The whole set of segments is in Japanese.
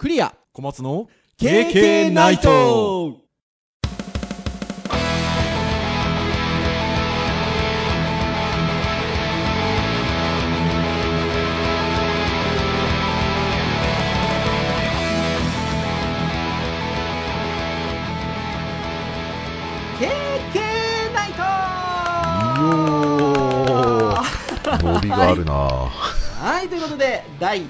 クリア。小松の KK ナイト。ナイト。ノリがあるな。はい。ということで第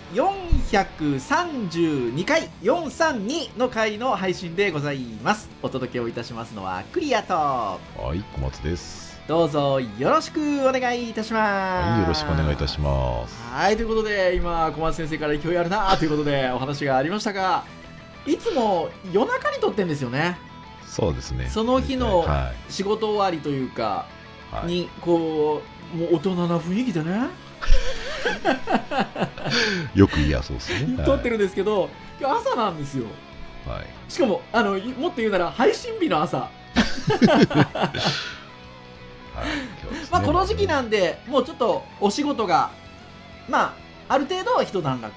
432回432の回の配信でございます。お届けをいたしますのはクリアと。はい小松です。どうぞよろしくお願いいたします。はいよろしくお願いいたします。はいということで今小松先生から勢いあるなということでお話がありましたがいつも夜中に撮ってんですよね。そうですね。その日のは仕事終わりというかにこうもう大人な雰囲気でね よくいやそうですね。撮ってるんですけど今日朝なんですよ。はい、はいしかもあのいもっと言うなら配信日の朝、はい。ね。まあ、この時期なんでもうちょっとお仕事がまあある程度は一段落。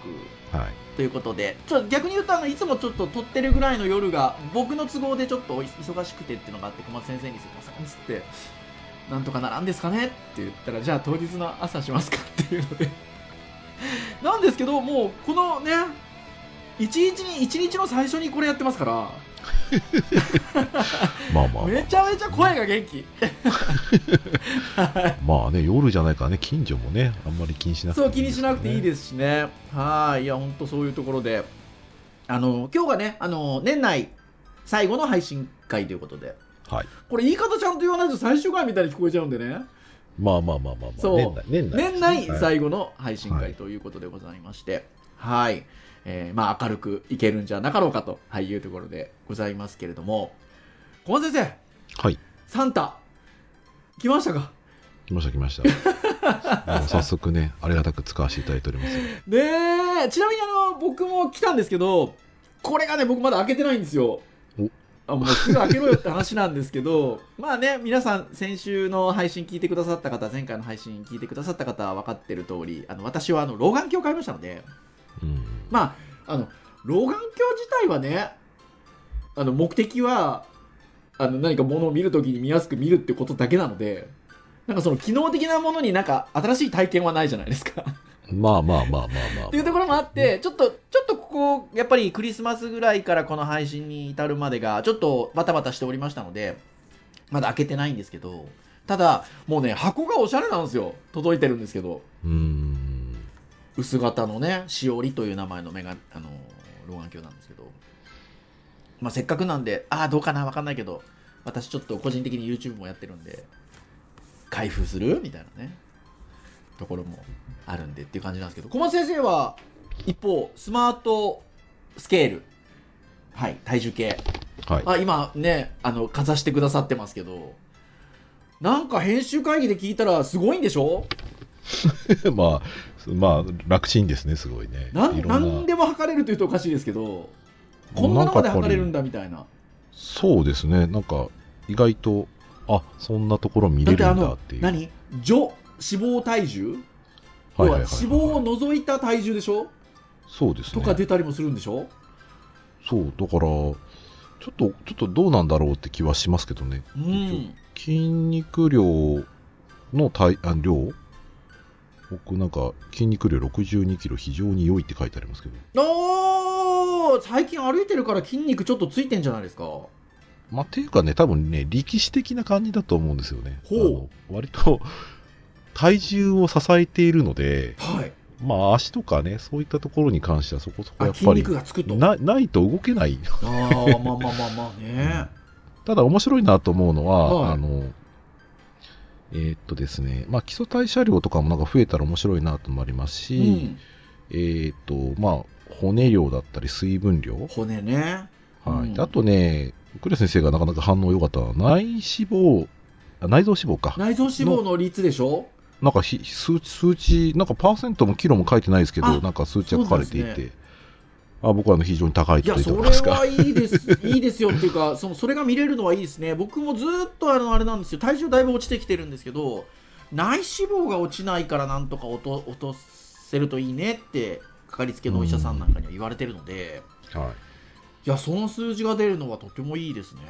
はい。ということでちょっと逆に言うとあのいつもちょっと撮ってるぐらいの夜が僕の都合でちょっと忙しくてっていうのがあって小松先生に「すいません」っつって「なんとかならんですかね?」って言ったら「じゃあ当日の朝しますか?」っていうので。なんですけどもうこのね一日に一日の最初にこれやってますから。まあまあ、まあ、めちゃめちゃ声が元気。まあね夜じゃないからね近所もねあんまり気にしなくてそう気にしなくていいすですしね。はいいや本当そういうところで。あの今日がねあの年内最後の配信会ということで。ねはい。これ言い方ちゃんと言わないと最終回みたいに聞こえちゃうんでね。まあまあまあまあまあ。そう。年内年内。最後の配信はい会ということでございまして。はい、えーまあ明るくいけるんじゃなかろうかと、はい、いうところでございますけれども。小松先生。はい。サンタ。来ましたか？来ました来ました。もう早速ねありがたく使わせていただいております。よねえ。ちなみにあの僕も来たんですけどこれがね僕まだ開けてないんですよ。おあもうすぐ開けろよって話なんですけど まあね皆さん先週の配信聞いてくださった方前回の配信聞いてくださった方は分かってる通りあの私はあの老眼鏡を買いましたのでうん。まああの老眼鏡自体はねあの目的はあの何かものを見るときに見やすく見るってことだけなのでなんかその機能的なものになんか新しい体験はないじゃないですかまあまあまあまあまあっていうところもあって、ちょっと、ちょっとここ、やっぱりクリスマスぐらいからこの配信に至るまでが、ちょっとバタバタしておりましたので、まだ開けてないんですけど、ただ、もうね、箱がおしゃれなんですよ。届いてるんですけど、うーん。薄型のね、しおりという名前のメガ、あの、老眼鏡なんですけど、まあ、せっかくなんで、ああ、どうかな、わかんないけど、私ちょっと個人的に YouTube もやってるんで、開封する？みたいなね、ところもあるんでっていう感じなんですけど、小松先生は、一方、スマートスケール、はい、体重計、はい。あ今ね、あの、かざしてくださってますけど、なんか編集会議で聞いたらすごいんでしょ？まあ、まあ、楽ちんですね、すごいね。何でも測れるというとおかしいですけど、こんなのまで測れるんだみたいな。そうですね、なんか、意外と、あそんなところ見れるんだっていう。何？女脂肪体重？要は脂肪を除いた体重でしょ？そうですね。とか出たりもするんでしょ？そう、だから、ちょっと、ちょっとどうなんだろうって気はしますけどね。うん。筋肉量の体あ量？僕なんか筋肉量62キロ非常に良いって書いてありますけど。おー！最近歩いてるから筋肉ちょっとついてんじゃないですか？まあっていうかね多分ね力士的な感じだと思うんですよね。割と体重を支えているのではい。まあ足とかねそういったところに関してはそこそこやっぱり肉がつくと。あなないと動けないあー、まあまあまあまあね。ただ面白いなと思うのは、はいあのえーっとですね、まあ、基礎代謝量とかもなんか増えたら面白いなともありますうし、ん。えーっと、まあ、骨量だったり水分量。骨ね。はい。うんであとね、栗先生がなかなか反応良かったのは、内脂肪、あ内臓脂肪か。内臓脂肪の率でしょ？なんかひ数値、数値、なんかパーセントもキロも書いてないですけあど、なんか数値が書かれていて、あ僕はあの非常に高いと言ってますが。はいいです、いいですよっていうか、そのそれが見れるのはいいですね。僕もずっとあのあれなんですよ、体重だいぶ落ちてきてるんですけど、内脂肪が落ちないからなんとか落と落とせるといいねってかかりつけのお医者さんなんかには言われてるので、はいやその数字が出るのはとてもいいですね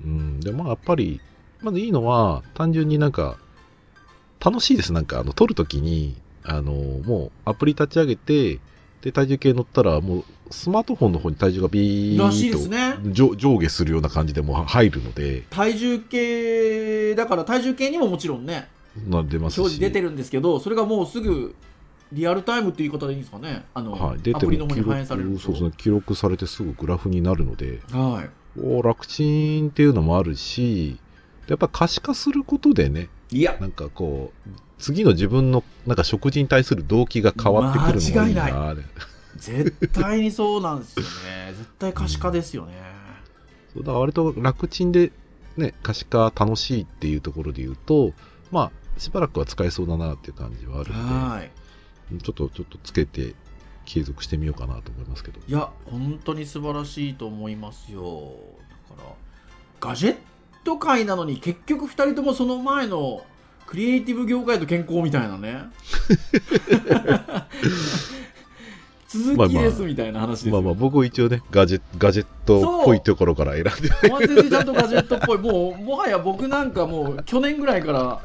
い。うん。で、まあ、やっぱり、まずいいのは、単純になんか、楽しいです。なんか、あの、撮るときに、あの、もう、アプリ立ち上げて、で、体重計乗ったら、もう、スマートフォンの方に体重がビーらしいンとですね。上上下するような感じでもう入るので、体重計だから体重計にももちろんねな出ますし。表示出てるんですけどそれがもうすぐリアルタイムっていう言い方でいいんですかね。あの、はい、出アてプリの方に反映も記録されるそうですね、記録されてすぐグラフになるので、はい。お楽ちんっていうのもあるし、やっぱ可視化することでね、いや。なんかこう、次の自分のなんか食事に対する動機が変わってくるのがいいな間絶対にそうなんですよね。絶対可視化ですよね、そうだ割と楽ちんで、ね、可視化楽しいっていうところで言うと、まあ、しばらくは使えそうだなっていう感じはあるはい。んで、ちょっと、ちょっとつけて継続してみようかなと思いますけど。いや本当に素晴らしいと思いますよ。だからガジェット界なのに結局2人ともその前のクリエイティブ業界と健康みたいなね。続きですみたいな話ですよ、まあまあ、僕一応ね、ガジェガジェットっぽいところから選んで、小松先生ちゃんとガジェットっぽい。もうもはや僕なんかもう去年ぐらいから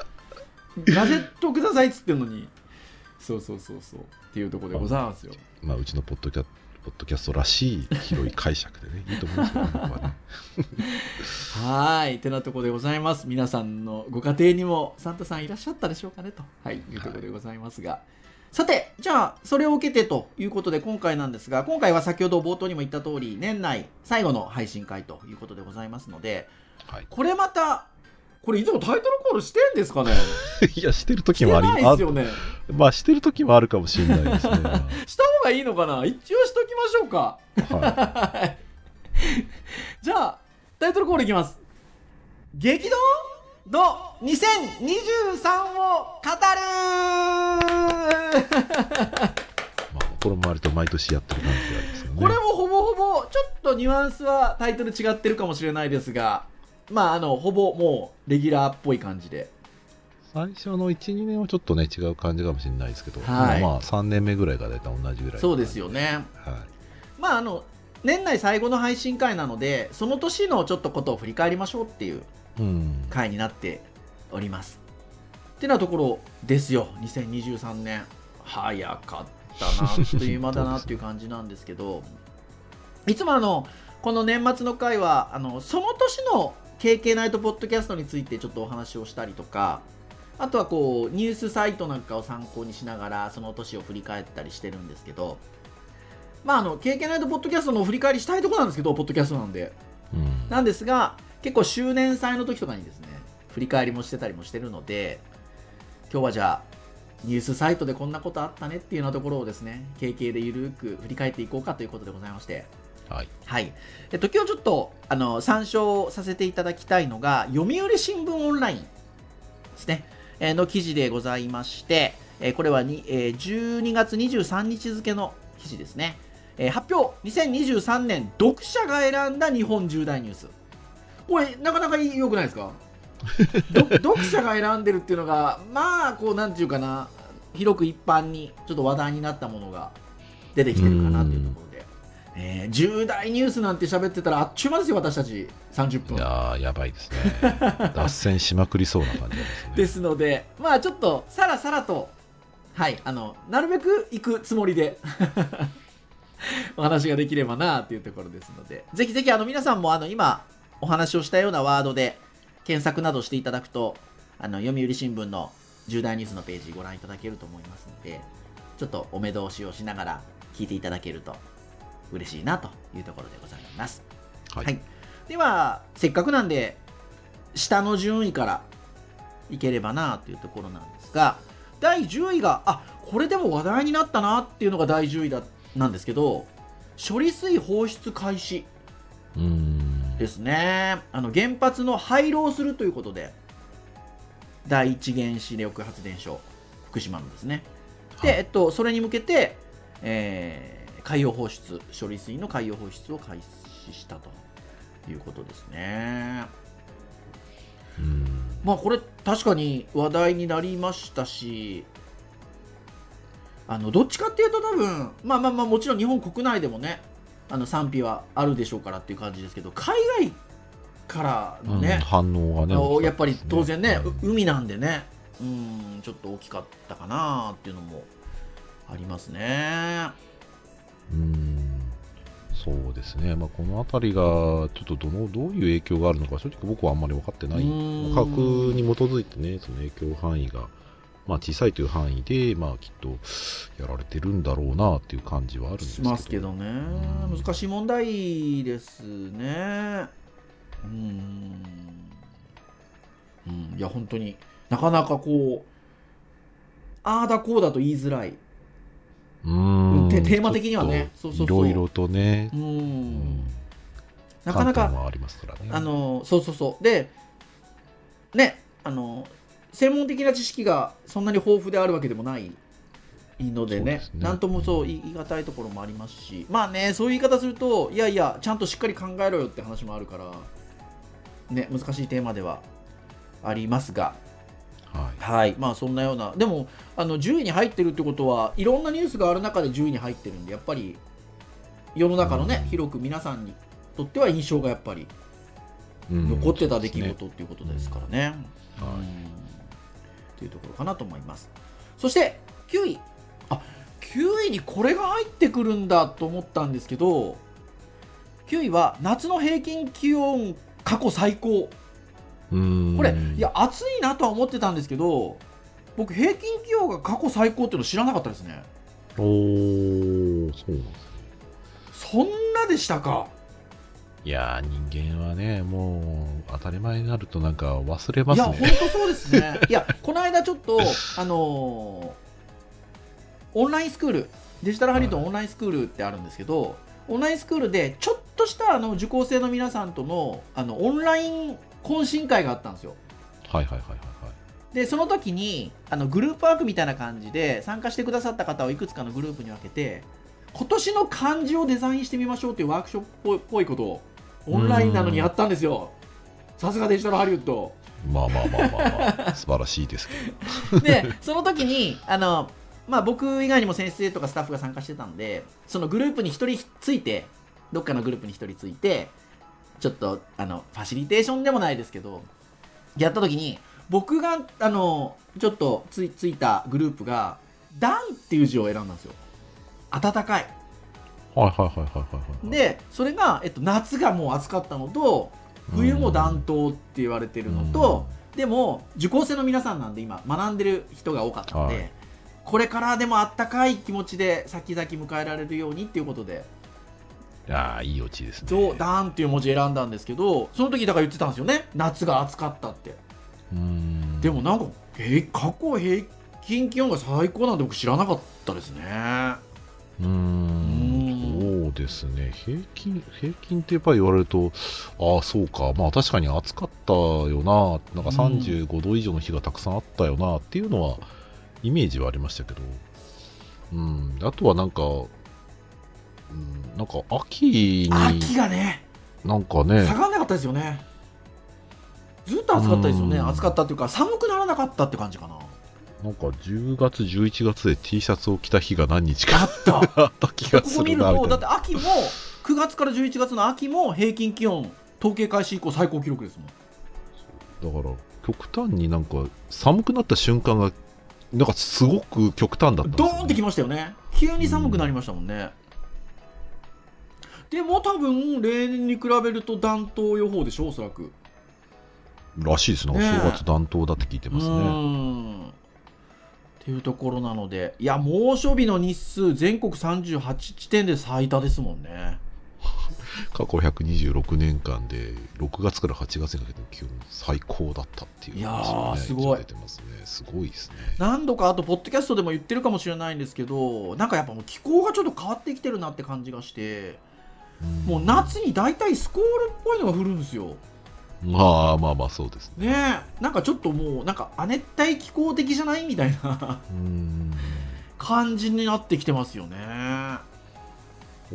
ガジェットくださいっつってんのに。そうそうそうそう。っていうところでございますよ。まあ、うちのポッドキャポッドキャストらしい広い解釈でね、いいと思うんですけど、僕はね。はい、てなところでございます。皆さんのご家庭にもサンタさんいらっしゃったでしょうかねと、はい、いうところでございますが。さて、じゃあ、それを受けてということで今回なんですが、今回は先ほど冒頭にも言った通り、年内最後の配信会ということでございますので、はい、これまた、これいつもタイトルコールしてんですかね？いや、してる時もありないですよね。あまあ、してる時もあるかもしれないですね。した方がいいのかな？一応しときましょうか。はじゃあ、タイトルコールいきます。激動の2023を語るい。まあ、これも割と毎年やってる感じがありますよね。これもほぼほぼ、ちょっとニュアンスはタイトル違ってるかもしれないですが、まあ、あの、ほぼもう、レギュラーっぽい感じで。最初の1、2年はちょっとね、違う感じかもしれないですけど、はいまあまあ、3年目ぐらいが大体同じぐらい。そうですよ。ね。はまあ、あの、年内最後の配信会なので、その年のちょっとことを振り返りましょうっていうい。うん。回になっております。ってなところですよ、2023年。早かったな、あっという間だなっていう感じなんですけど、いつもあの、この年末の回は、あの、その年の KK ナイトポッドキャストについてちょっとお話をしたりとか、あとはこう、ニュースサイトなんかを参考にしながら、その年を振り返ったりしてるんですけど、まああの、KK ナイトポッドキャストの振り返りしたいところなんですけど、ポッドキャストなんで。うん。なんですが、結構周年祭の時とかにですね、振り返りもしてたりもしてるので、今日はじゃあ、ニュースサイトでこんなことあったねっていうようなところをですね、経験でゆるく振り返っていこうかということでございまして、はい。はい。えっと、今日ちょっと、あの、参照させていただきたいのが、読売新聞オンラインですね、えーの記事でございまして、えーこれはに、えー12月23日付の記事ですね。えー発表、2023年読者が選んだ日本重大ニュース。これ、なかなか良くないですか？ど読者が選んでるっていうのが、まあ、こう、なんていうかな、広く一般にちょっと話題になったものが出てきてるかなというところで。えー重大ニュースなんて喋ってたらあっちゅう間ですよ、私たち。30い分。やー、やばいですね。脱線しまくりそうな感じですね。ですので、まあちょっとさらさらと、はい、あの、なるべく行くつもりで、お話ができればなというところですので、ぜひぜひあの皆さんもあの今お話をしたようなワードで検索などしていただくと、あの、読売新聞の重大ニュースのページご覧いただけると思いますので、ちょっとお目通しをしながら聞いていただけると嬉しいなというところでございます。はい。はい、ではせっかくなんで下の順位からいければなというところなんですが第10位があこれでも話題になったなっていうのが第10位だなんですけど処理水放出開始。ですねあの原発の廃炉をするということで第一原子力発電所福島のですねで、はいえっと、それに向けて、えー海洋放出処理水の海洋放出を開始したということですね。まあこれ確かに話題になりましたしあのどっちかっていうと多分まあまあまあもちろん日本国内でもねあの賛否はあるでしょうからっていう感じですけど海外からのね、うん反応がねあの大きかたやっぱり当然ね、ううん。海なんでねうんちょっと大きかったかなっていうのもありますねうん。そうですね、まあ、この辺りがちょっとどのどういう影響があるのか正直僕はあんまり分かってない。うん。科学に基づいてねその影響範囲が、まあ、小さいという範囲で、まあ、きっとやられてるんだろうなっていう感じはあるんですしけど。ますけどね。うん難しい問題ですね。うん。うん。いや本当になかなかこうああだこうだと言いづらいうん。テテーマ的にはね。そうそうそう。といろいろとね。う、うん。んなかなか観点はありますからね。あのそうそうそう。でねあの専門的な知識がそんなに豊富であるわけでもないのでねですね。なんともそう言い難いところもありますし。まあねそういう言い方するといやいやちゃんとしっかり考えろよって話もあるからね難しいテーマではありますがはい。はい。まあそんなような。でもあの10位に入ってるってことはいろんなニュースがある中で10位に入ってるんでやっぱり世の中のね、うん。広く皆さんにとっては印象がやっぱりうん。残ってた出来事っていうことですからね。はい。うん。というところかなと思います。そして9位あ9位にこれが入ってくるんだと思ったんですけど9位は夏の平均気温過去最高。うんこれいや暑いなとは思ってたんですけど僕平均気温が過去最高っていうの知らなかったですね。おーそうなんですそんなでしたか？いやー人間はねもう当たり前になるとなんか忘れまいや、すね本当そうですね。いや、この間ちょっと、あのーオンラインスクール、デジタルハリウッドオンラインスクールってあるんですけど、オンラインスクールで、ちょっとしたあの受講生の皆さんとのあのオンライン懇親会があったんですよ。はいはいはいはいはいで、その時にあのグループワークみたいな感じで、参加してくださった方をいくつかのグループに分けて、今年の漢字をデザインしてみましょうっていうワークショップっぽいことを、オンラインなのにやったんですよ。さすがデジタルハリウッド。まあまあまあまあまあ 素晴らしいですけどでその時にあの、まあ、僕以外にも先生とかスタッフが参加してたんでそのグループに1人ついてどっかのグループに1人ついてちょっとあのファシリテーションでもないですけどやった時に僕があのちょっとついついたグループが「暖」っていう字を選んだんですよ。暖かい。はいはいはいはいはいはいでそれが、えっと、夏がもう暑かったのと冬も暖冬って言われてるのと、でも受講生の皆さんなんで今学んでる人が多かったので、はい。これからでもあったかい気持ちで先々迎えられるようにっていうことでいやーいいオチです「ね。そうダーン」っていう文字選んだんですけどその時だから言ってたんですよね。夏が暑かったって。うん。でもなんかえ過去平均気温が最高なんて僕知らなかったですね。うーん。そうですね。平均平均ってやっぱり言われるとああそうか。まあ確かに暑かったよな。なんか35度以上の日がたくさんあったよなっていうのはイメージはありましたけど。うん。あとはなんか、うん、なんか秋に秋がね。なんかね。下がんなかったですよね。ずっと暑かったですよね。うん。暑かったっていうか寒くならなかったって感じかな。なんか10月11月で T シャツを着た日が何日あかあった気がこすこ見るとるなみたいな。だって秋も9月から11月の秋も平均気温統計開始以降最高記録ですもん。だから極端になんか寒くなった瞬間がなんかすごく極端だったね、ドーンってきましたよね。急に寒くなりましたもんね、でも多分例年に比べると暖冬予報でしょおそらくらしいですね。おねえ正月暖冬だって聞いてますうね。っていうところなのでいや猛暑日の日数全国38地点で最多ですもんね 過去126年間で6月から8月にかけての気温最高だったっていう、いやーすごい出てますね。すごいですね。何度かあとポッドキャストでも言ってるかもしれないんですけどなんかやっぱもう気候がちょっと変わってきてるなって感じがしてんもう夏に大体スコールっぽいのが降るんですよ。まあまあまあそうですね。ねえ。なんかちょっともうなんか亜熱帯気候的じゃないみたいな。うん。感じになってきてますよね。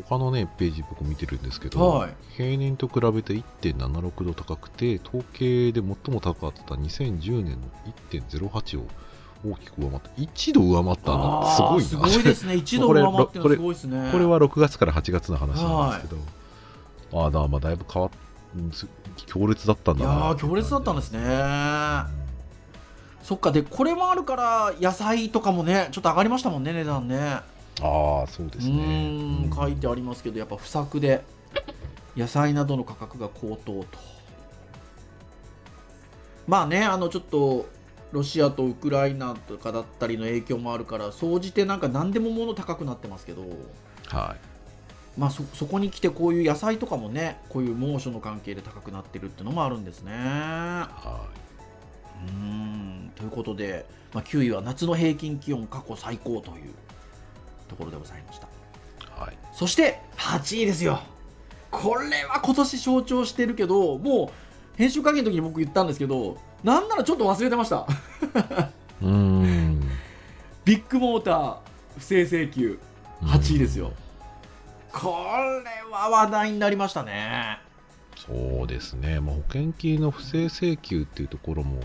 他のね、ページ僕見てるんですけど、はい。平年と比べて1.76度高くて、統計で最も高かった2010年の1.08を大きく上回った。1度上回ったんだすごいな。すごいですね。1度上回ってすごいですね。これは6月から8月の話なんですけど、ああだまあだいぶ変わっ強烈だったんいだな。やー強烈だったんですね。うんそっか。でこれもあるから野菜とかもねちょっと上がりましたもんね値段ね。ああそうですね。書いてありますけどやっぱ不作で野菜などの価格が高騰と。まあねあのちょっとロシアとウクライナとかだったりの影響もあるから総じてなんか何でも物高くなってますけどはい。まあそそこに来てこういう野菜とかもねこういう猛暑の関係で高くなってるっていうのもあるんですね。はうーん。ということで、まあ、9位は夏の平均気温過去最高というところでございました。いはい。そして8位ですよ。これは今年象徴してるけどもう編集会議の時に僕言ったんですけどなんならちょっと忘れてました。うーん。ビッグモーター不正請求。8位ですよ、これは話題になりましたね。そうですね、まあ、保険金の不正請求っていうところも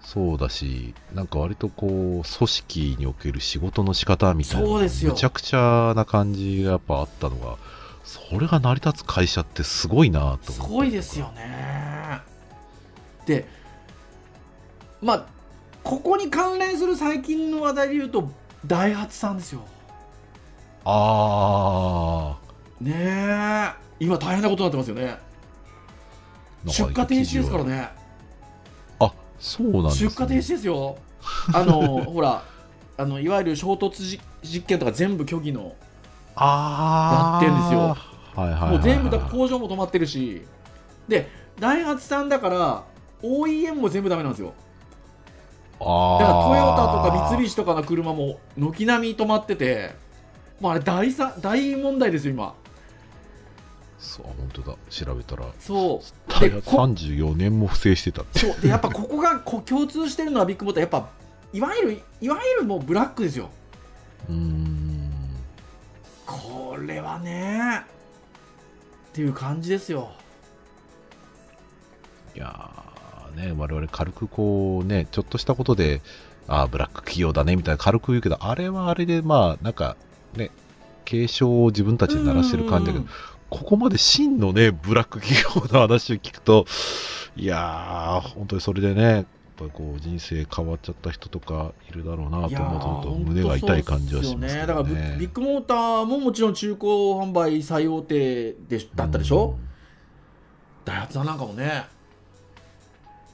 そうだし、なんか割とこう、組織における仕事の仕方みたいなのがそうですよ。むちゃくちゃな感じがやっぱあったのが、それが成り立つ会社ってすごいなと思って。すごいですよね。でまあここに関連する最近の話題で言うとダイハツさんですよ。あねえ。今大変なことになってますよね。ー、出荷停止ですからね。ねあそうなんです、ね、出荷停止ですよ。あの ほらあのいわゆる衝突実実験とか全部虚偽の。あー。やってんですよ。はいはいはいはい、もう全部だ工場も止まってるし。でダイハツさんだから OEM も全部ダメなんですよ。あだからトヨタとかー三菱とかの車も軒並み止まっててもうあれ大さ大問題ですよ今。そう本当だ。調べたら。そう。でこ34年も不正してた。ってそう。でやっぱここがこ共通してるのはビッグモーター。やっぱいわゆるいわゆるもうブラックですよ。うーん。これはねっていう感じですよ。いやーね、我々軽くこうね、ちょっとしたことで、ああ、ブラック企業だねみたいな軽く言うけど、あれはあれで、まあ、なんかね、警鐘を自分たちで鳴らしてる感じだけど、ここまで真のね、ブラック企業の話を聞くと、いやー、本当にそれでね、やっぱりこう人生変わっちゃった人とかいるだろうなと思うと、胸が痛い感じはしますけど本当そうっすよね。だからビッグモーターももちろん中古販売最大手でだったでしょ、ダイハツなんかもね、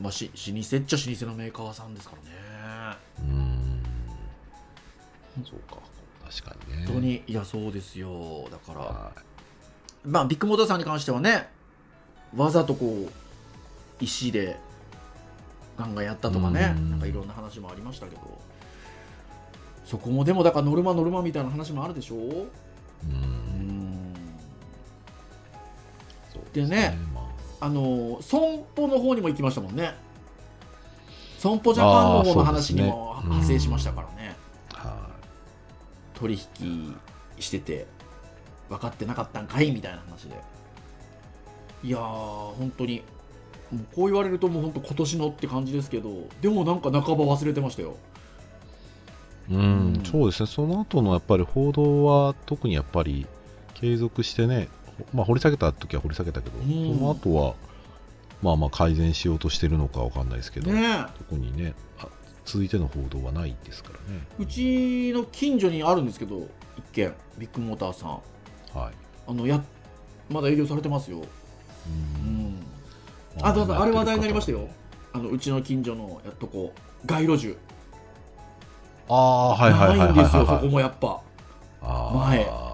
まあ、し老舗っちゃ老舗のメーカーさんですからね。うん。そうか、確かにね。本当に。いやそうですよ。だからはまあビッグモーターさんに関してはねわざとこう石でガンガンやったとかねうん。なんかいろんな話もありましたけど。そこもでもだからノルマノルマみたいな話もあるでしょう。い。う。うん。でねまああの損保の方にも行きましたもんね。損保ジャパンの方の話にもあーそうですね。発生しましたからね。は取引してて分かってなかったんかいみたいな話で。いやー本当にもうこう言われるともう本当今年のって感じですけどでもなんか半ば忘れてましたよ。い、うん。うん。そうですね、その後のやっぱり報道は特にやっぱり継続してね、ほまあ、掘り下げた時は掘り下げたけど、うん。その後はまあまあ改善しようとしてるのかわかんないですけど、ね特にねあ続いての報道はないですからね。えうちの近所にあるんですけど一軒ビッグモーターさん。はい。あのやまだ営業されてますよ、ううん。ん、あだだあれ話題になりましたよ。あのうちの近所のやっとこ街路樹。ああ、はいはいはいはいはい、ないんですよそはい。こもやっぱ。あー。前。うんだから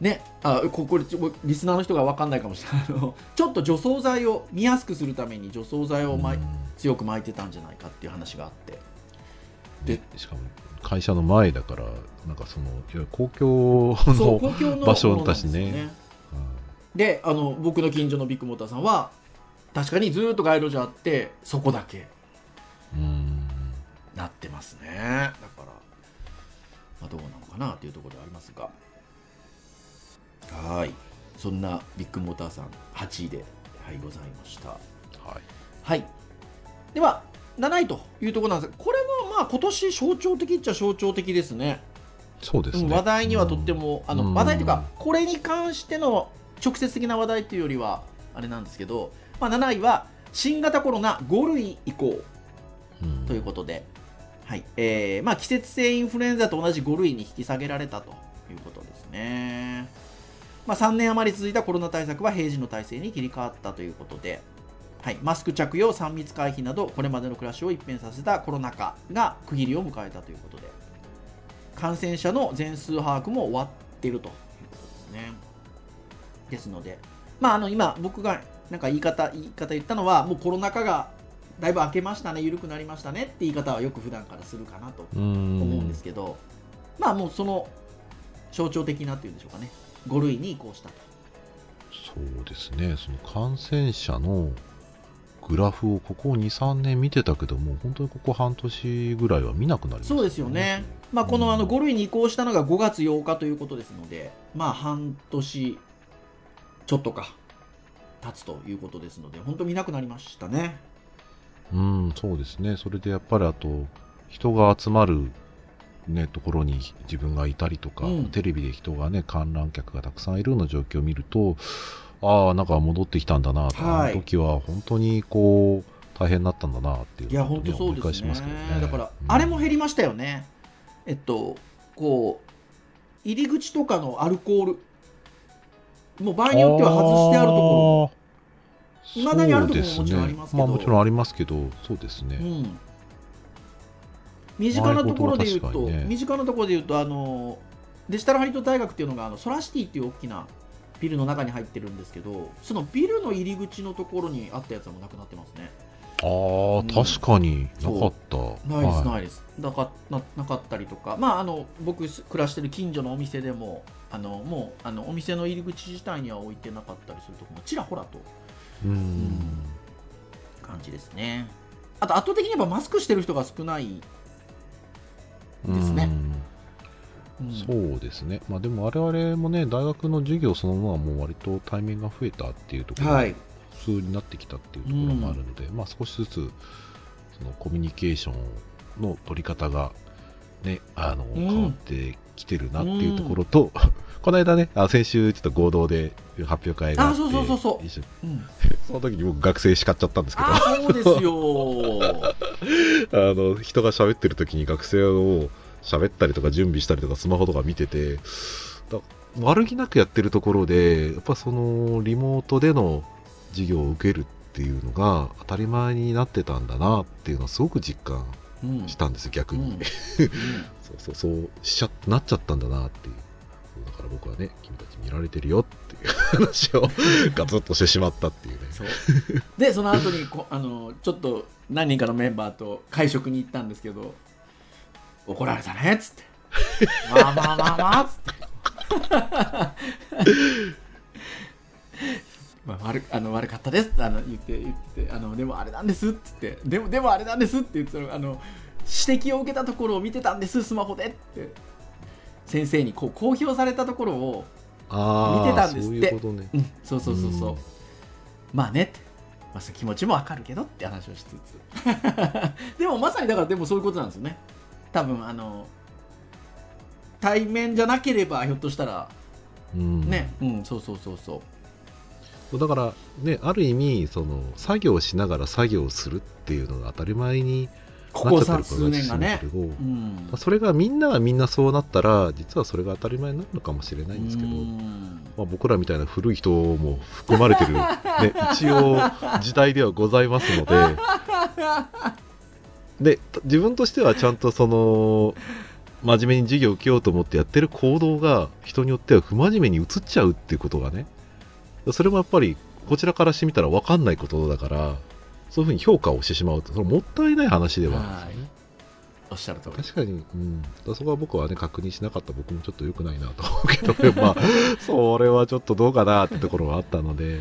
ねあここれちょリスナーの人が分かんないかもしれない。ちょっと除草剤を見やすくするために除草剤をまいうん。強く巻いてたんじゃないかっていう話があって。ででしかも会社の前だから、なんかその、公共そうの、公共の場所だしね。であの僕の近所のビッグモーターさんは確かにずっと街路樹あってそこだけうんうん。なってますね。だから、まあ、どうなのかなっていうところではありますがはい。そんなビッグモーターさん8位で、はい、ございました。はい。はい。では7位というところなんです。がこれもまあ今年象徴的っちゃ象徴的ですね。そうですね、うん話題にはとっても、あのうん話題というかこれに関しての直接的な話題というよりはあれなんですけど、まあ、7位は新型コロナ5類移行うん。ということで、はい。えーまあ、季節性インフルエンザと同じ5類に引き下げられたということですね。まあ、3年余り続いたコロナ対策は平時の体制に切り替わったということで、はい、マスク着用、3密回避などこれまでの暮らしを一変させたコロナ禍が区切りを迎えたということで感染者の全数把握も終わっているということですね。ですので、まあ、あの今僕がなんか言い方言い方言ったのはもうコロナ禍がだいぶ明けましたね緩くなりましたねって言い方はよく普段からするかなとうん思うんですけど、まあもうその象徴的なっていうんでしょうかね5類に移行したとそうですね、その感染者のグラフをここ2、3年見てたけども、本当にここ半年ぐらいは見なくなりましたそうですよね。まあ、このあのうん5類に移行したのが5月8日ということですので、まあ、半年ちょっとか経つということですので、本当見なくなりましたね。うん、そうですね。それでやっぱりあと、人が集まる、ね、ところに自分がいたりとか、うん。テレビで人がね、観覧客がたくさんいるような状況を見ると、ああ、なんか戻ってきたんだなと、はい。あの時は本当にこう、大変だったんだなっていういや、本当そうですね。ね。だから、うん。あれも減りましたよね。えっと、こう、入り口とかのアルコール、もう場合によっては外してあるところ。も、ろ未だにあるところももちろんありますけど。まあもちろんありますけど、そうですね。うん、身近なところで言うと、ね。身近なところで言うとあのデジタルハリウッド大学っていうのがあのソラシティっていう大きなビルの中に入ってるんですけどそのビルの入り口のところにあったやつはもうなくなってますね。ああ、うん確かになかった。ないです、はいないです。なかななかったりとか。まああの僕す暮らしてる近所のお店でもあのもうあのお店の入り口自体には置いてなかったりするとこもちらほらとうん。感じですね。あと圧倒的にやっぱマスクしてる人が少ないですね。うん。うん。そうですね。まあでも我々もね、大学の授業そのものはもう割と対面が増えたっていうところがはい。普通になってきたっていうところもあるので、まあ少しずつそのコミュニケーションの取り方がね、あの、ん。変わってきてるなっていうところと、この間ね、あ先週ちょっと合同で発表会があって、あそうそうそうそう。うん。その時に僕学生叱っちゃったんですけど、あそうですよ。あの人が喋ってる時に学生を喋ったりとか準備したりとかスマホとか見ててだ悪気なくやってるところでやっぱそのリモートでの授業を受けるっていうのが当たり前になってたんだなっていうのをすごく実感うんしたんですよ逆に、うん。そうそうそうしちゃなっちゃったんだなっていうだから僕はね君たち見られてるよっていう話をガツッとしてしまったっていうね。そう。でその後にこあのちょっと何人かのメンバーと会食に行ったんですけど怒られたねっつって。まあまあまあまあっつって。まあ、悪あの悪かったです。ってあの言って言ってあのでもあれなんですっつって。でもでもあれなんですって言ってたのあの指摘を受けたところを見てたんですスマホでって。先生にこう公表されたところを見てたんですって。そういうことね。うん、そうそうそうそう、うん。まあねって、まあ、気持ちもわかるけどって話をしつつ。でもまさにだからでもそういうことなんですよね。多分あの対面じゃなければひょっとしたら。うん。ね。うん、そうそうそうそう。だからねある意味その作業しながら作業するっていうのが当たり前にここさなっちゃってる数年がねけど、うん。それがみんながみんなそうなったら実はそれが当たり前になるのかもしれないんですけど、うん。まあ、僕らみたいな古い人も含まれてる、ね、一応時代ではございますので。で自分としてはちゃんとその真面目に授業を受けようと思ってやってる行動が人によっては不真面目に移っちゃうっていうことがね。それもやっぱりこちらからしてみたら分かんないことだからそういうふうに評価をしてしまうとそれもったいない話ではあるんですよね。おっしゃる通り。確かに、うん、そこは僕はね、確認しなかった僕もちょっと良くないなと思うけど、まあ、それはちょっとどうかなってところはあったので、はい、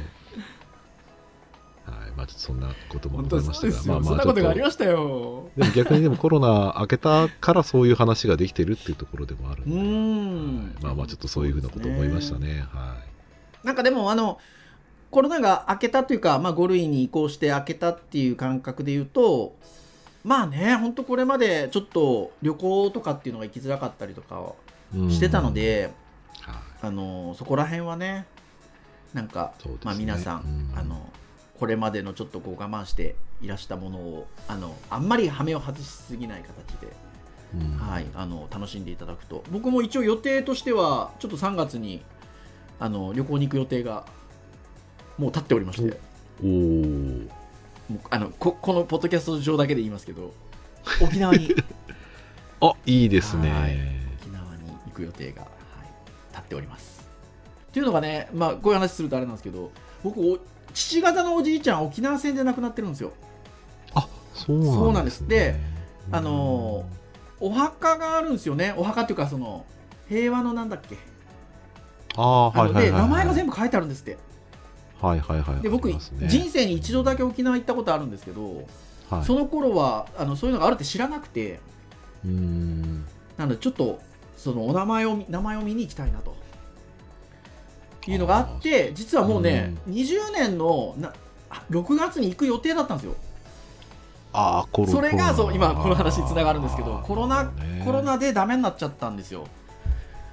まあちょっとそんなこともございましたが、まあまあそんなことがありましたよ。と、でも逆にでもコロナ明けたからそういう話ができてるっていうところでもあるうので、んまあまあちょっとそういうふうなことを思いましたね。はなんかでもあのコロナが明けたというか、まあ、5類に移行して明けたっていう感覚で言うとまあね本当これまでちょっと旅行とかっていうのが行きづらかったりとかうん。してたの、で、はい。あのそこら辺はねなんか、ね。まあ、皆さん、うん。あのこれまでのちょっとこう我慢していらしたものをあのあんまり羽目を外しすぎない形で、うん。はい、あの楽しんでいただくと。僕も一応予定としてはちょっと3月にあの旅行に行く予定がもう立っておりまして。おー。もうあのここのポッドキャスト上だけで言いますけど 沖縄に。あいいですね、はい。沖縄に行く予定が、はい、立っております。っていうのがね、まあ、こういう話するとあれなんですけど僕お父方のおじいちゃん沖縄戦で亡くなってるんですよ。あそうなんです、ね、そうなんです。であのお墓があるんですよね。お墓っていうかその平和のなんだっけ。ああはいはいはいはい。で名前が全部書いてあるんですってはいはいはいで僕、ね。人生に一度だけ沖縄行ったことあるんですけど、はい、その頃はあのそういうのがあるって知らなくてうーん。なのでちょっとそのお名前を見名前を見に行きたいなと。いうのがあって実はもうね、20年のなあ6月に行く予定だったんですよ。ああコロそれがそう今この話につながるんですけどコロナ、ね。コロナでダメになっちゃったんですよ。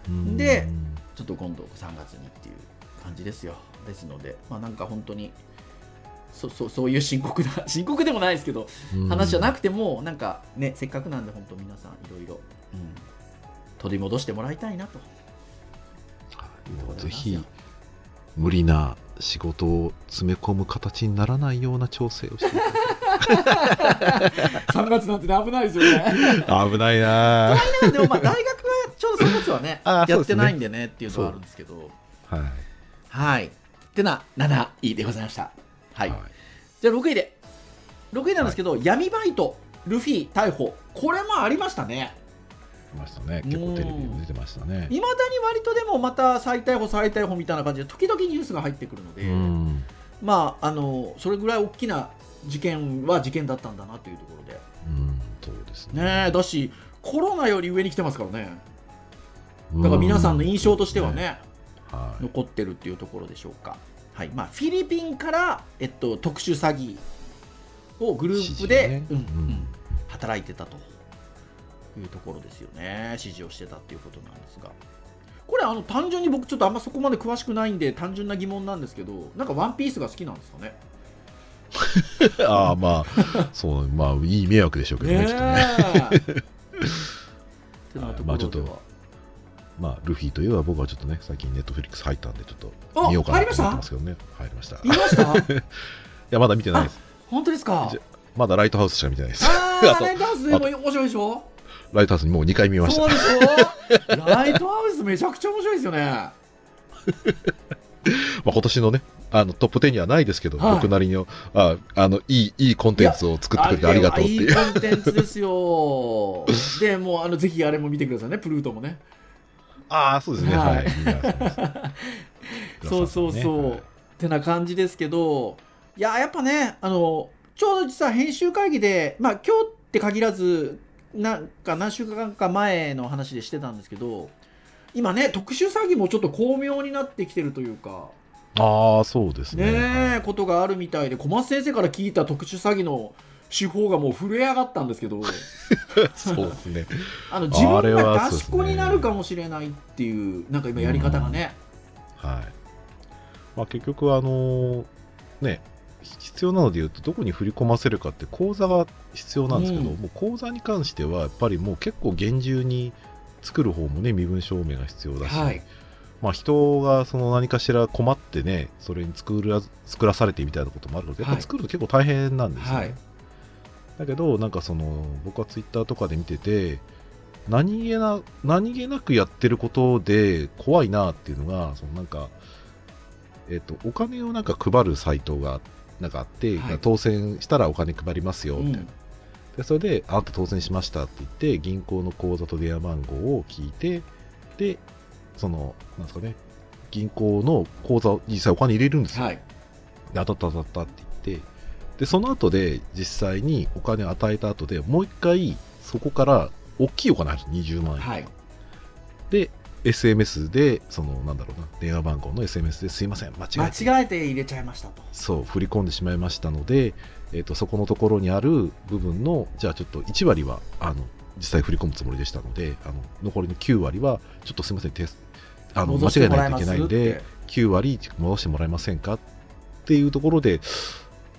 うん。でちょっと今度3月にっていう感じですよですのでまあなんか本当にそそそういう深刻な 深刻でもないですけどうん。話じゃなくてもなんかねせっかくなんで本当皆さんいろいろ、うん、取り戻してもらいたいなと。もうぜひ無理な仕事を詰め込む形にならないような調整をしてい3 月なんてね危ないですよね。た 危ないなでもまあ大学がちょうど3月はねやってないんでねっていうのはあるんですけど。はい。はいってな7位でございました。はい、じゃあ6位で。6位なんですけど、闇バイトルフィ逮捕。これもありましたね。いましたね。結構テレビにも出てましたね。いまだに割とでもまた再逮捕再逮捕みたいな感じで時々ニュースが入ってくるので、うん。まああのそれぐらい大きな事件は事件だったんだなというところで。うんそうですね。ねえだしコロナより上に来てますからね。だから皆さんの印象としてはね、はい残ってるっていうところでしょうか、はい。まあ、フィリピンから、えっと、特殊詐欺をグループで、ね。うんうん。働いてたというところですよね。指示をしてたっていうことなんですが。これあの単純に僕ちょっとあんまそこまで詳しくないんで単純な疑問なんですけどなんかワンピースが好きなんですかね？ああまあそうまあいい迷惑でしょうけどねきっとね。え っところでは、まあちょっとまあルフィといえば僕はちょっとね最近ネットフリックス入ったんでちょっとあ見ようかなと思ってますけどね。入りました？ました。やまだ見てないです。本当ですか？まだライトハウスしか見てないです。あ あライトハウスでも面白いでしょ？ライトハウスにもう2回見ました。そうでしょ？ライトハウスめちゃくちゃ面白いですよね。まあ、今年のねあのトップ10にはないですけど、はい。僕なりのああのいいいいコンテンツを作ってくれてありがとうっていう。いいコンテンツですよ。でもうあのぜひあれも見てくださいね。プルートもねああそうですね。ははい。そうそうそう、はいってな感じですけどいややっぱねあのちょうど実は編集会議でまあ今日って限らずなんか何週間か前の話でしてたんですけど今ね特殊詐欺もちょっと巧妙になってきてるというかああそうですね。ねえ、はい。ことがあるみたいで小松先生から聞いた特殊詐欺の手法がもう震え上がったんですけど。そうですね。あの自分が出し子になるかもしれないっていうなんか今やり方がね、はい。まあ、結局あのーね必要なので言うとどこに振り込ませるかって口座が必要なんですけど、うん。もう口座に関してはやっぱりもう結構厳重に作る方もね身分証明が必要だし、はい。まあ、人がその何かしら困ってねそれに作ら作らされてみたいなこともあるのでやっぱ作るの結構大変なんですよね、はいだけどなんかその僕はツイッターとかで見てて何気な何気なくやってることで怖いなっていうのがそのなんか、えっとお金をなんか配るサイトがなんかあって、はい。当選したらお金配りますよみたいな、うん。でそれであなた当選しましたって言って銀行の口座と電話番号を聞いてでそのなんですかね銀行の口座を実際お金入れるんですよ、はい。で当たった当たったって言ってでその後で実際にお金を与えた後でもう一回そこから大きいお金あるんです20万円、はい。で SMS でそのなんだろうな電話番号の SMS ですいません間違えて。間違えて入れちゃいましたと。そう振り込んでしまいましたので、えー、とそこのところにある部分のじゃあちょっと1割はあの実際振り込むつもりでしたのであの残りの9割はちょっとすいませんテスあの間違えないといけないんでって。9割戻してもらえませんかっていうところで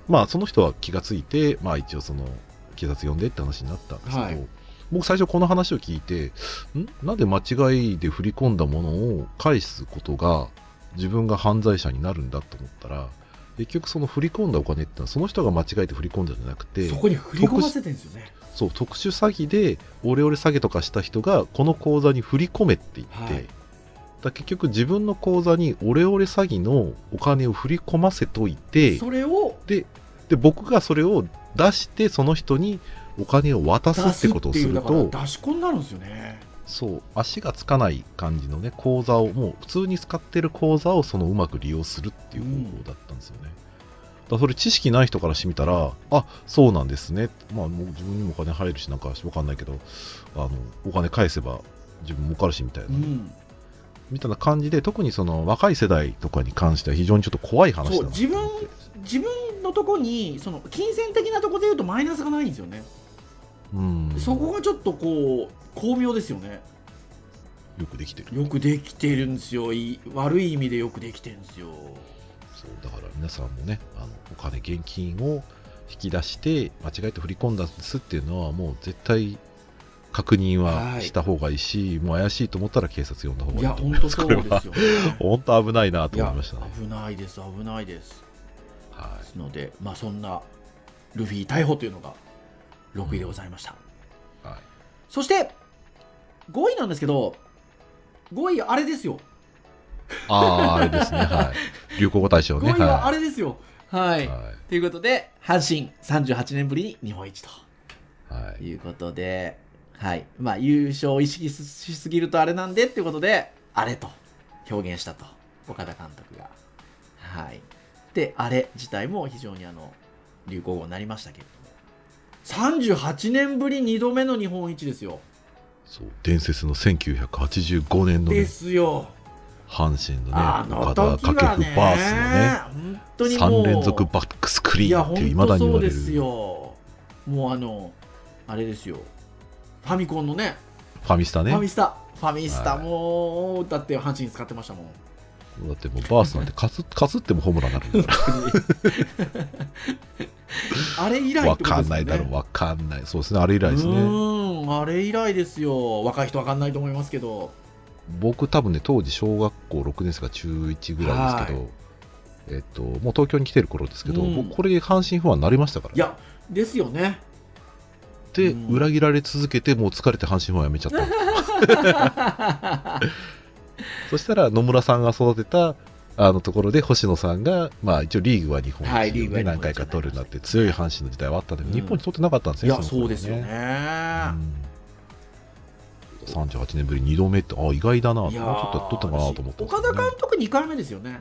まあその人は気がついてまあ一応その警察呼んでって話になったんですけど、はい。僕最初この話を聞いてん？なんで間違いで振り込んだものを返すことが自分が犯罪者になるんだと思ったら結局その振り込んだお金ってのはその人が間違えて振り込んだんじゃなくてそこに振り込ませてんですよね。そう特殊詐欺でオレオレ詐欺とかした人がこの口座に振り込めって言って、はいだ結局自分の口座にオレオレ詐欺のお金を振り込ませといてそれをでで僕がそれを出してその人にお金を渡すってことをっていうだかするとら出し子になるんですよね。そう足がつかない感じのね口座をもう普通に使ってる口座をそのうまく利用するっていう方法だったんですよね、だからそれ知識ない人からしてみたらあそうなんですね。まあもう自分にもお金入るしなんかわかんないけどあのお金返せば自分儲かるしみたいな、うんみたいな感じで特にその若い世代とかに関しては非常にちょっと怖い話だなそう自分自分のとこにその金銭的なとこで言うとマイナスがないんですよね、うん。そこがちょっとこう巧妙ですよね。よくできてる。よくできてるんですよ。いい悪い意味でよくできてるんですよ。そうだから皆さんもねあのお金現金を引き出して間違えて振り込んだんですっていうのはもう絶対確認ははい。した方がいいし、もう怪しいと思ったら警察呼んだ方がいいいや本当そうですよね。本当危ないなと思いましたね。危ないです危ないです。はですのでまあそんなルフィ逮捕というのが6位でございました、いはい、そして5位なんですけど5位あれですよ。ああ、あれですね、はい。流行語大賞ね。5位はあれ、れですよ。はい、はということで阪神38年ぶりに日本一と。い。はい。いうことで、はい。まあ、優勝を意識しすぎるとあれなんでっていうことで、あれと表現したと、岡田監督が。はい。で、あれ自体も非常にあの、流行語になりましたけれども。38年ぶり2度目の日本一ですよ。そう、伝説の1985年のねで、すよ。阪神のね、あの岡田掛布ね、バースのね、本当にもう3連続バックスクリーンっていまだに言われる。そうですよ。もうあの、あれですよ。ファミコンのね、ファミスタね。ファミスタ。ファミスタはいもう、だって阪神使ってましたもん。だってもうバースなんてかすかすってもホームランになるんだか あれ以来ら。わねかんないだろう、わかんない。そうですね、あれ以来ですうね。ーんあれ以来ですよ若い人わかんないと思いますけど僕多分ね、当時小学校6年生か中1ぐらいですけど、えっと、もう東京に来てる頃ですけど、うん僕これで阪神ファンになりましたから、いやですよねで、うん。裏切られ続けて、もう疲れて阪神ファンやめちゃった。そしたら野村さんが育てたあのところで星野さんが、まあ、一応リーグは日本一を、ねはいリーグは日本一何回か取るようになって強い阪神の時代はあったんだけど、うん。日本に取ってなかったんですいやよの頃はそうですよね、うん、38年ぶり2度目ってあ意外だなもうちいやょっと取ったかなと思ったんですけ岡田監督2回目ですよね。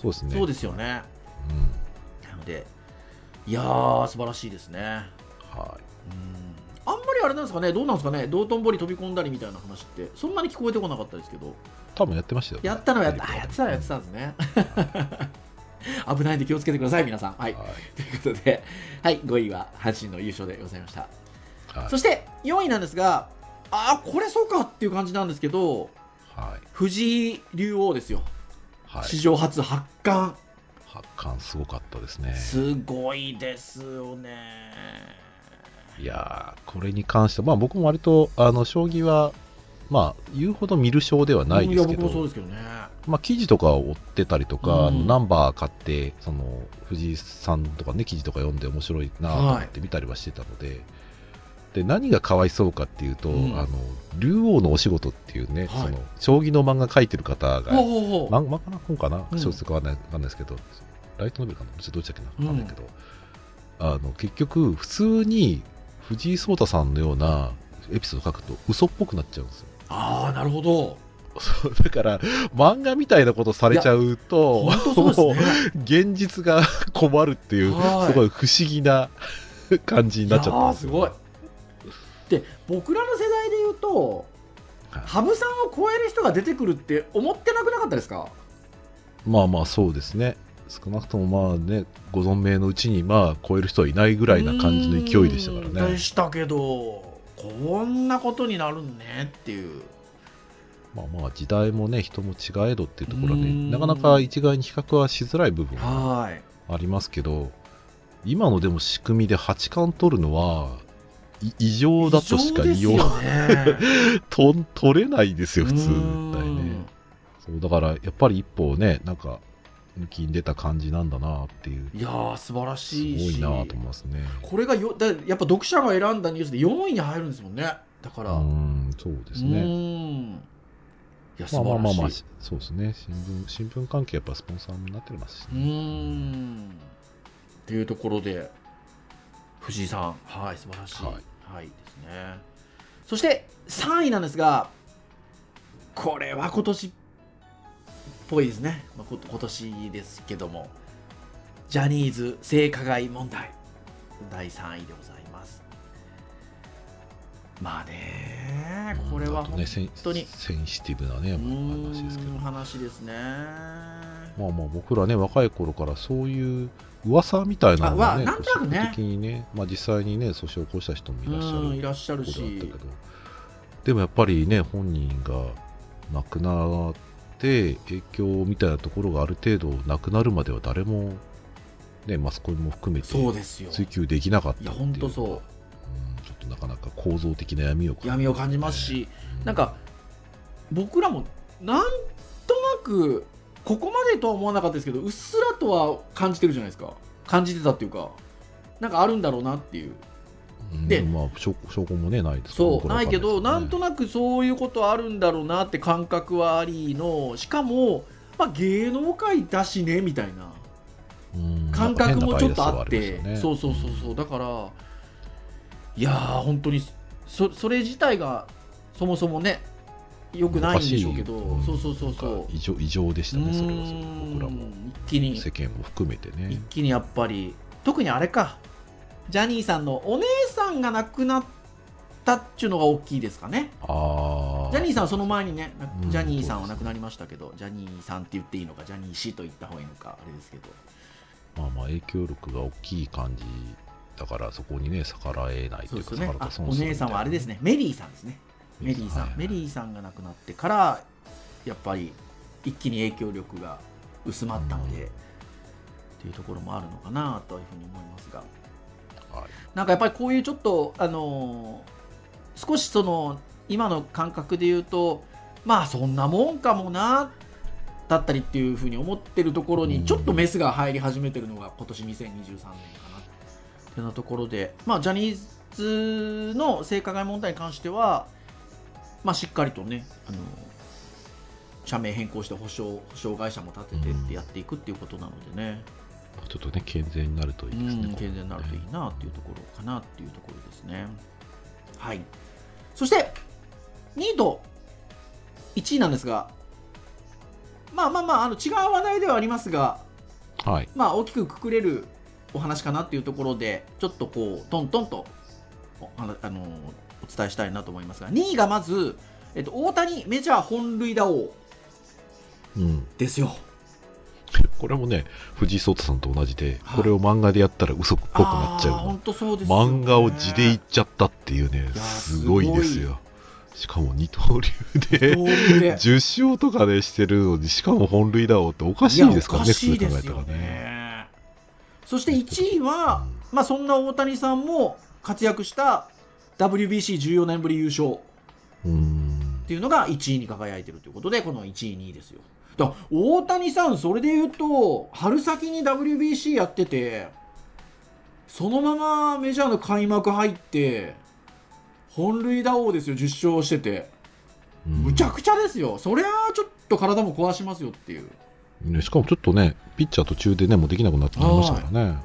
そうですね。そうですよね。うん。なのでいやー素晴らしいですね。はい。うんあんまりあれなんですかねどうなんですかね道頓堀飛び込んだりみたいな話ってそんなに聞こえてこなかったですけど多分やってましたよね、やったのはやったあやってたやってたんですね危ないんで気をつけてください皆さんはいはということで、はい、5位は阪神の優勝でございました。いはいそして4位なんですが、ああ、これそうかっていう感じなんですけど、はい藤井竜王ですよ、はい史上初八冠、発汗すごかったですねすごいですよね。いやーこれに関しては、まあ、僕も割とあの将棋は、まあ、言うほど見る将ではないですけど、ですけどね。まあ、記事とかを追ってたりとか、うん。ナンバー買ってその藤井さんとかね記事とか読んで面白いなと思って見たりはしてたので,、で何がかわいそうかっていうと、うん。あの竜王のお仕事っていうね、はい。その将棋の漫画描いてる方が、漫画かな本かな?うん。小説かわかんないわかんないですけど、ライトノベルかな?どっちどっちだっけな?わかんないけど、あの結局普通に藤井聡太さんのようなエピソード書くと嘘っぽくなっちゃうんですよああ、なるほど。そうだから漫画みたいなことされちゃうと本当そうですね。現実が困るっていうはいすごい不思議な感じになっちゃったんですよいやーすごい。で、僕らの世代で言うと、はい羽生さんを超える人が出てくるって思ってなくなかったですか？まあまあそうですね。少なくともまあね、ご存命のうちにまあ超える人はいないぐらいな感じの勢いでしたからうんねで。したけどこんなことになるんねっていう。まあまあ時代もね、人も違えどっていうところで、うん。なかなか一概に比較はしづらい部分ははい。ありますけど、今のでも仕組みで八冠取るのは、い異常だとしか言いようね。と取れないですよ、普通うんだよね。そうだからやっぱり一歩ね、なんか抜きに出た感じなんだなっていう、いやー素晴らすしいし。ごいなと思いますね。これがよだやっぱ読者が選んだニュースで4位に入るんですもんね。だから。ううんん、そうですね。いや素まあまあまあまあ、しそうですね。新聞、新聞関係やっぱスポンサーになってますしうね。ん。っていうところで藤井さん。はい素晴らしい、はい。はい、ですね。そして3位なんですがこれは今年っぽいですね、まあ、今年ですけども。ジャニーズ性加害問題。第3位でございます。まあねこれは本うんあとね、セン当に。センシティブなね、うまあ話ですけど。話ですね。まあまあ僕らね、若い頃からそういう噂みたいなのがね、なんとなくね。ね、まあ実際にね、訴訟を起こした人もいらっしゃるうんいらっしゃるし。けど、でもやっぱりね、本人が亡くなって、影響みたいなところがある程度なくなるまでは誰も、ね、マスコミも含めてそうですよ。追求できなかったっていう。そう。うんちょっとなかなか構造的な闇を感じますね。闇を感じますし、うなんか僕らもなんとなくここまでとは思わなかったですけどうっすらとは感じてるじゃないですか。感じてたっていうかなんかあるんだろうなっていう。うんでまあ証証拠もねないですそうないけどなんとななくそういうことあるんだろうなって感覚はありのしかも、まあ、芸能界だしねみたいな感覚もちょっとあって、そうそうそうそうだからいやー本当にそそれ自体がそもそもねよくないんでしょうけど、そうそうそうそう。異常異常でしたねそれはうそれ僕らも。一気に。世間も含めて一ね気にやっぱり。特にあれかジャニーさんのお姉さんが亡くなったっちゅうのが大きいですかね。ああジャニーさんはその前にねジャニーさんは亡くなりましたけど、ジャニーさんって言っていいのかジャニー氏と言った方がいいのかあれですけど。まあまあ影響力が大きい感じだからそこにね逆らえないといううかね。お姉さんはあれですね。メリーさんですね。メリーさん、はい。メリーさんが亡くなってからやっぱり一気に影響力が薄まったので、うん。っていうところもあるのかなというふうに思いますがはい。なんかやっぱりこういうちょっとあのー少しその今の感覚で言うとまあそんなもんかもなだったりっていうふうに思ってるところうん。にちょっとメスが入り始めてるのが今年2023年かなって。いうようなところでまあジャニーズの性加害問題に関してはまあしっかりとねあの社名変更して保証保証会社も立ててってやっていくっていうことなのでね、ちょっとね健全になるといいですねうん健全になるといいなっていうところかなっていうところですね。はい。そして、2位と1位なんですが、まあまあまあ、あの違う話題ではありますが、はいまあ大きくくくれるお話かなっていうところで、ちょっとこう、トントンとおあのお伝えしたいなと思いますが、2位がまず、えっと、大谷メジャー本塁打王うんですよ。これもね藤井聡太さんと同じではい。これを漫画でやったら嘘っぽくなっちゃうね。漫画を字で言っちゃったっていうねすごいですよ。しかも二刀流で二刀流で。10勝とかでしてるのにしかも本塁打王っておかしいですからね普通に考えたらね。ね。そして1位は、まあ、そんな大谷さんも活躍した WBC14 年ぶり優勝っうん。ていうのが1位に輝いてるということでこの1位2位ですよだ大谷さんそれで言うと春先に WBC やっててそのままメジャーの開幕入って本塁打王ですよ10勝してて。うん。むちゃくちゃですよ。そりゃあちょっと体も壊しますよっていう。ねしかもちょっとねピッチャー途中でねもうできなくなってきましたからね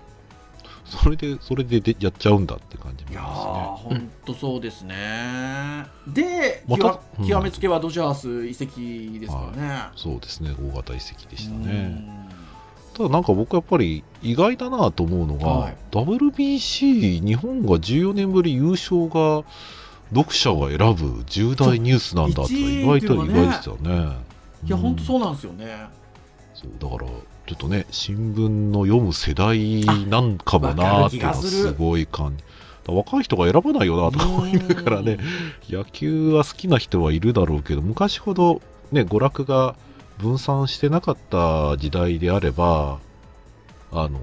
それでそれででやっちゃうんだって感じもいやー、あほんとそうですね。で、また極うん。極めつけはドジャース移籍ですからね。りますねそうですね。大型移籍でしたうねん。ただなんか僕やっぱり意外だなと思うのが、はい。WBC 日本が14年ぶり優勝が読者が選ぶ重大ニュースなんだって意外と意外でしたよね。いや、本当そうなんですよね。そうだからちょっとね新聞の読む世代なんかもなーっていうのはすごい感じ。若い人が選ばないよなとか思いながらね野球は好きな人はいるだろうけど昔ほどね娯楽が分散してなかった時代であればあの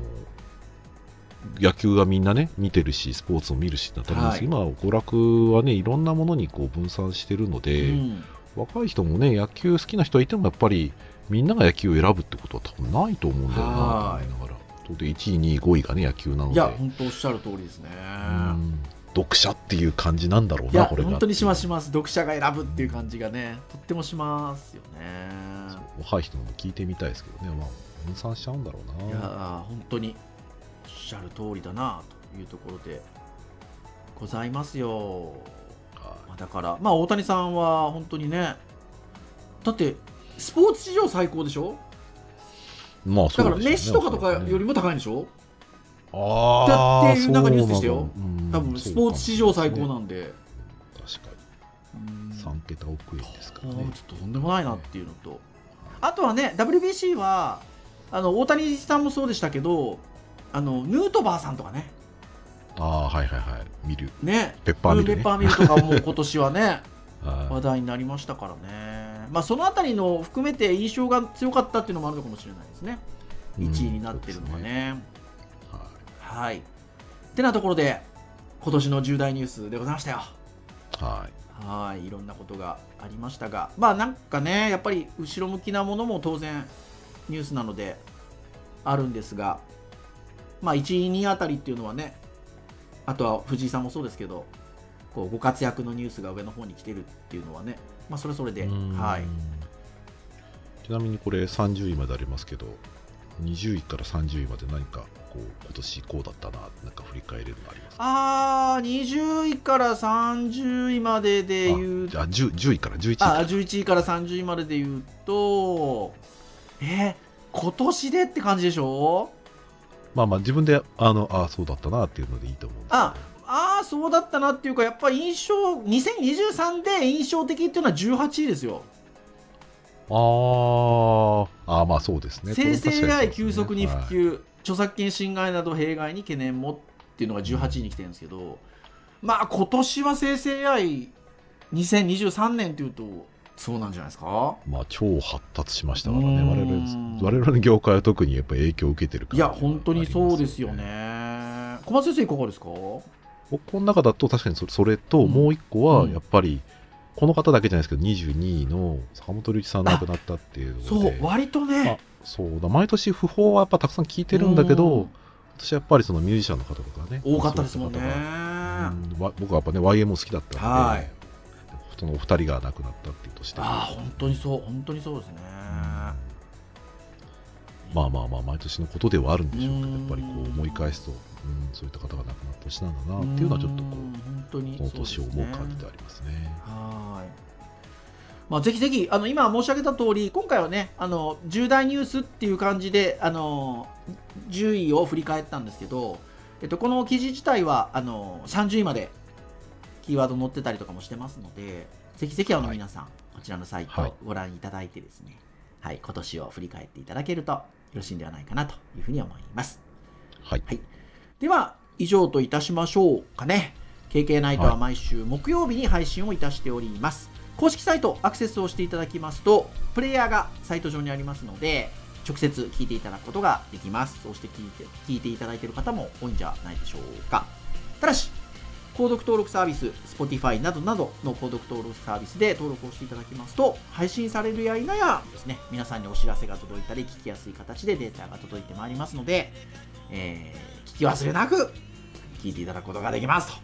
野球がみんなね見てるしスポーツを見るしだったんです。けど、はい、今娯楽はねいろんなものにこう分散してるので、うん、若い人もね野球好きな人はいてもやっぱりみんなが野球を選ぶってことは多分ないと思うんだよなと思いながら。で1位、2位、5位がね野球なので。いや、本当おっしゃる通りですね。読者っていう感じなんだろうな、これが。本当にしますします。読者が選ぶっていう感じがね、とってもしますよね。若い人も聞いてみたいですけどね、まあ、分散しちゃうんだろうな。いや本当におっしゃる通りだなというところでございますよ。はい、だから、まあ、大谷さんは本当にね、だってスポーツ史上最高でしょ？まあだからメッシとかとかよりも高いんでしょ、ああっていうなんかニュースでしたよ。多分スポーツ史上最高なんで。確かに。3桁億円ですからね。ちょっととんでもないなっていうのと。あとはね WBC はあの大谷さんもそうでしたけどあのヌートバーさんとかね。ああはいはいはい。見る。ね。ペッパーミル、ね、ペッパーミルとかも今年はね 話題になりましたからね、まあ、その辺りの含めて印象が強かったっていうのもあるのかもしれないですね。1位になってるのはね。ね。はい、ってなところで今年の重大ニュースでございましたよ。はい。はい。いろんなことがありましたが。まあなんかねやっぱり後ろ向きなものも当然ニュースなのであるんですがまあ1位2位あたりっていうのはねあとは藤井さんもそうですけどこうご活躍のニュースが上の方に来てるっていうのはね、まあ、それぞれで、はい、ちなみにこれ30位までありますけど20位から30位まで何かこう今年こうだったななんか振り返れるのありますか？ああ20位から30位まででいうじゃあ 10, 10位から11位から。あ11位から30位まででいうとえー、今年でって感じでしょ？まあまあ自分であのあそうだったなっていうのでいいと思うんですあああそうだったなっていうかやっぱり印象2023で印象的っていうのは18位ですよ。ああまあそうですね。生成 AI 急速に普及、はい、著作権侵害など弊害に懸念もっていうのが18位に来てるんですけど、うん、まあ今年は生成 AI2023 年っていうとそうなんじゃないですか？まあ超発達しました。からね我々我々の業界は特にやっぱり影響を受けてるから、ね、いや本当にそうですよね。小松先生いかがですか？この中だと確かにそれともう一個はやっぱり、この方だけじゃないですけど22位の坂本龍一さん亡くなったっていうそう割とね。そうだ毎年訃報はやっぱたくさん聞いてるんだけど私やっぱりそのミュージシャンの方とかね多かったですもんね。僕はやっぱね YM 好きだったので、はい、そのお二人が亡くなったっていうとしてああ本当にそう本当にそうですね、まあまあまあ毎年のことではあるんでしょうけどやっぱりこう思い返すとうんそういった方が亡くなった年なんだなっていうのはちょっとこう本当に。この年を思う感じでありますね。はい。まあ、ぜひぜひあの今申し上げた通り今回はねあの重大ニュースっていう感じであの10位を振り返ったんですけど、えっと、この記事自体はあの30位までキーワード載ってたりとかもしてますのでぜひぜひあの皆さん、はい、こちらのサイトをご覧いただいてですね、はい、はい、今年を振り返っていただけるとよろしいんではないかなというふうに思います。はい、はいでは、以上といたしましょうかね。KK ナイトは毎週木曜日に配信をいたしております。はい、公式サイトアクセスをしていただきますと、プレイヤーがサイト上にありますので、直接聞いていただくことができます。そうして聞いて聞いていただいている方も多いんじゃないでしょうか。ただし、購読登録サービス、Spotify などなどの購読登録サービスで登録をしていただきますと、配信されるや否やですね、皆さんにお知らせが届いたり、聞きやすい形でデータが届いてまいりますので、えー聞き忘れなく聞いていただくことができますと。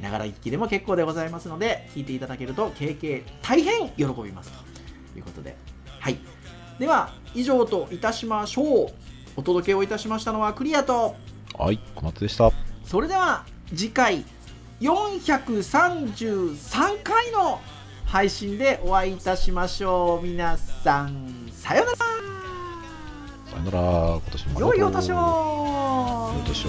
ながら聞きでも結構でございますので、聞いていただけると、経験大変喜びますということで。はい。では、以上といたしましょう。お届けをいたしましたのはクリアと。はい、小松でした。それでは、次回、433回の配信でお会いいたしましょう。皆さん、さようなら。さよなら、今年も良いお年を。良いお年を。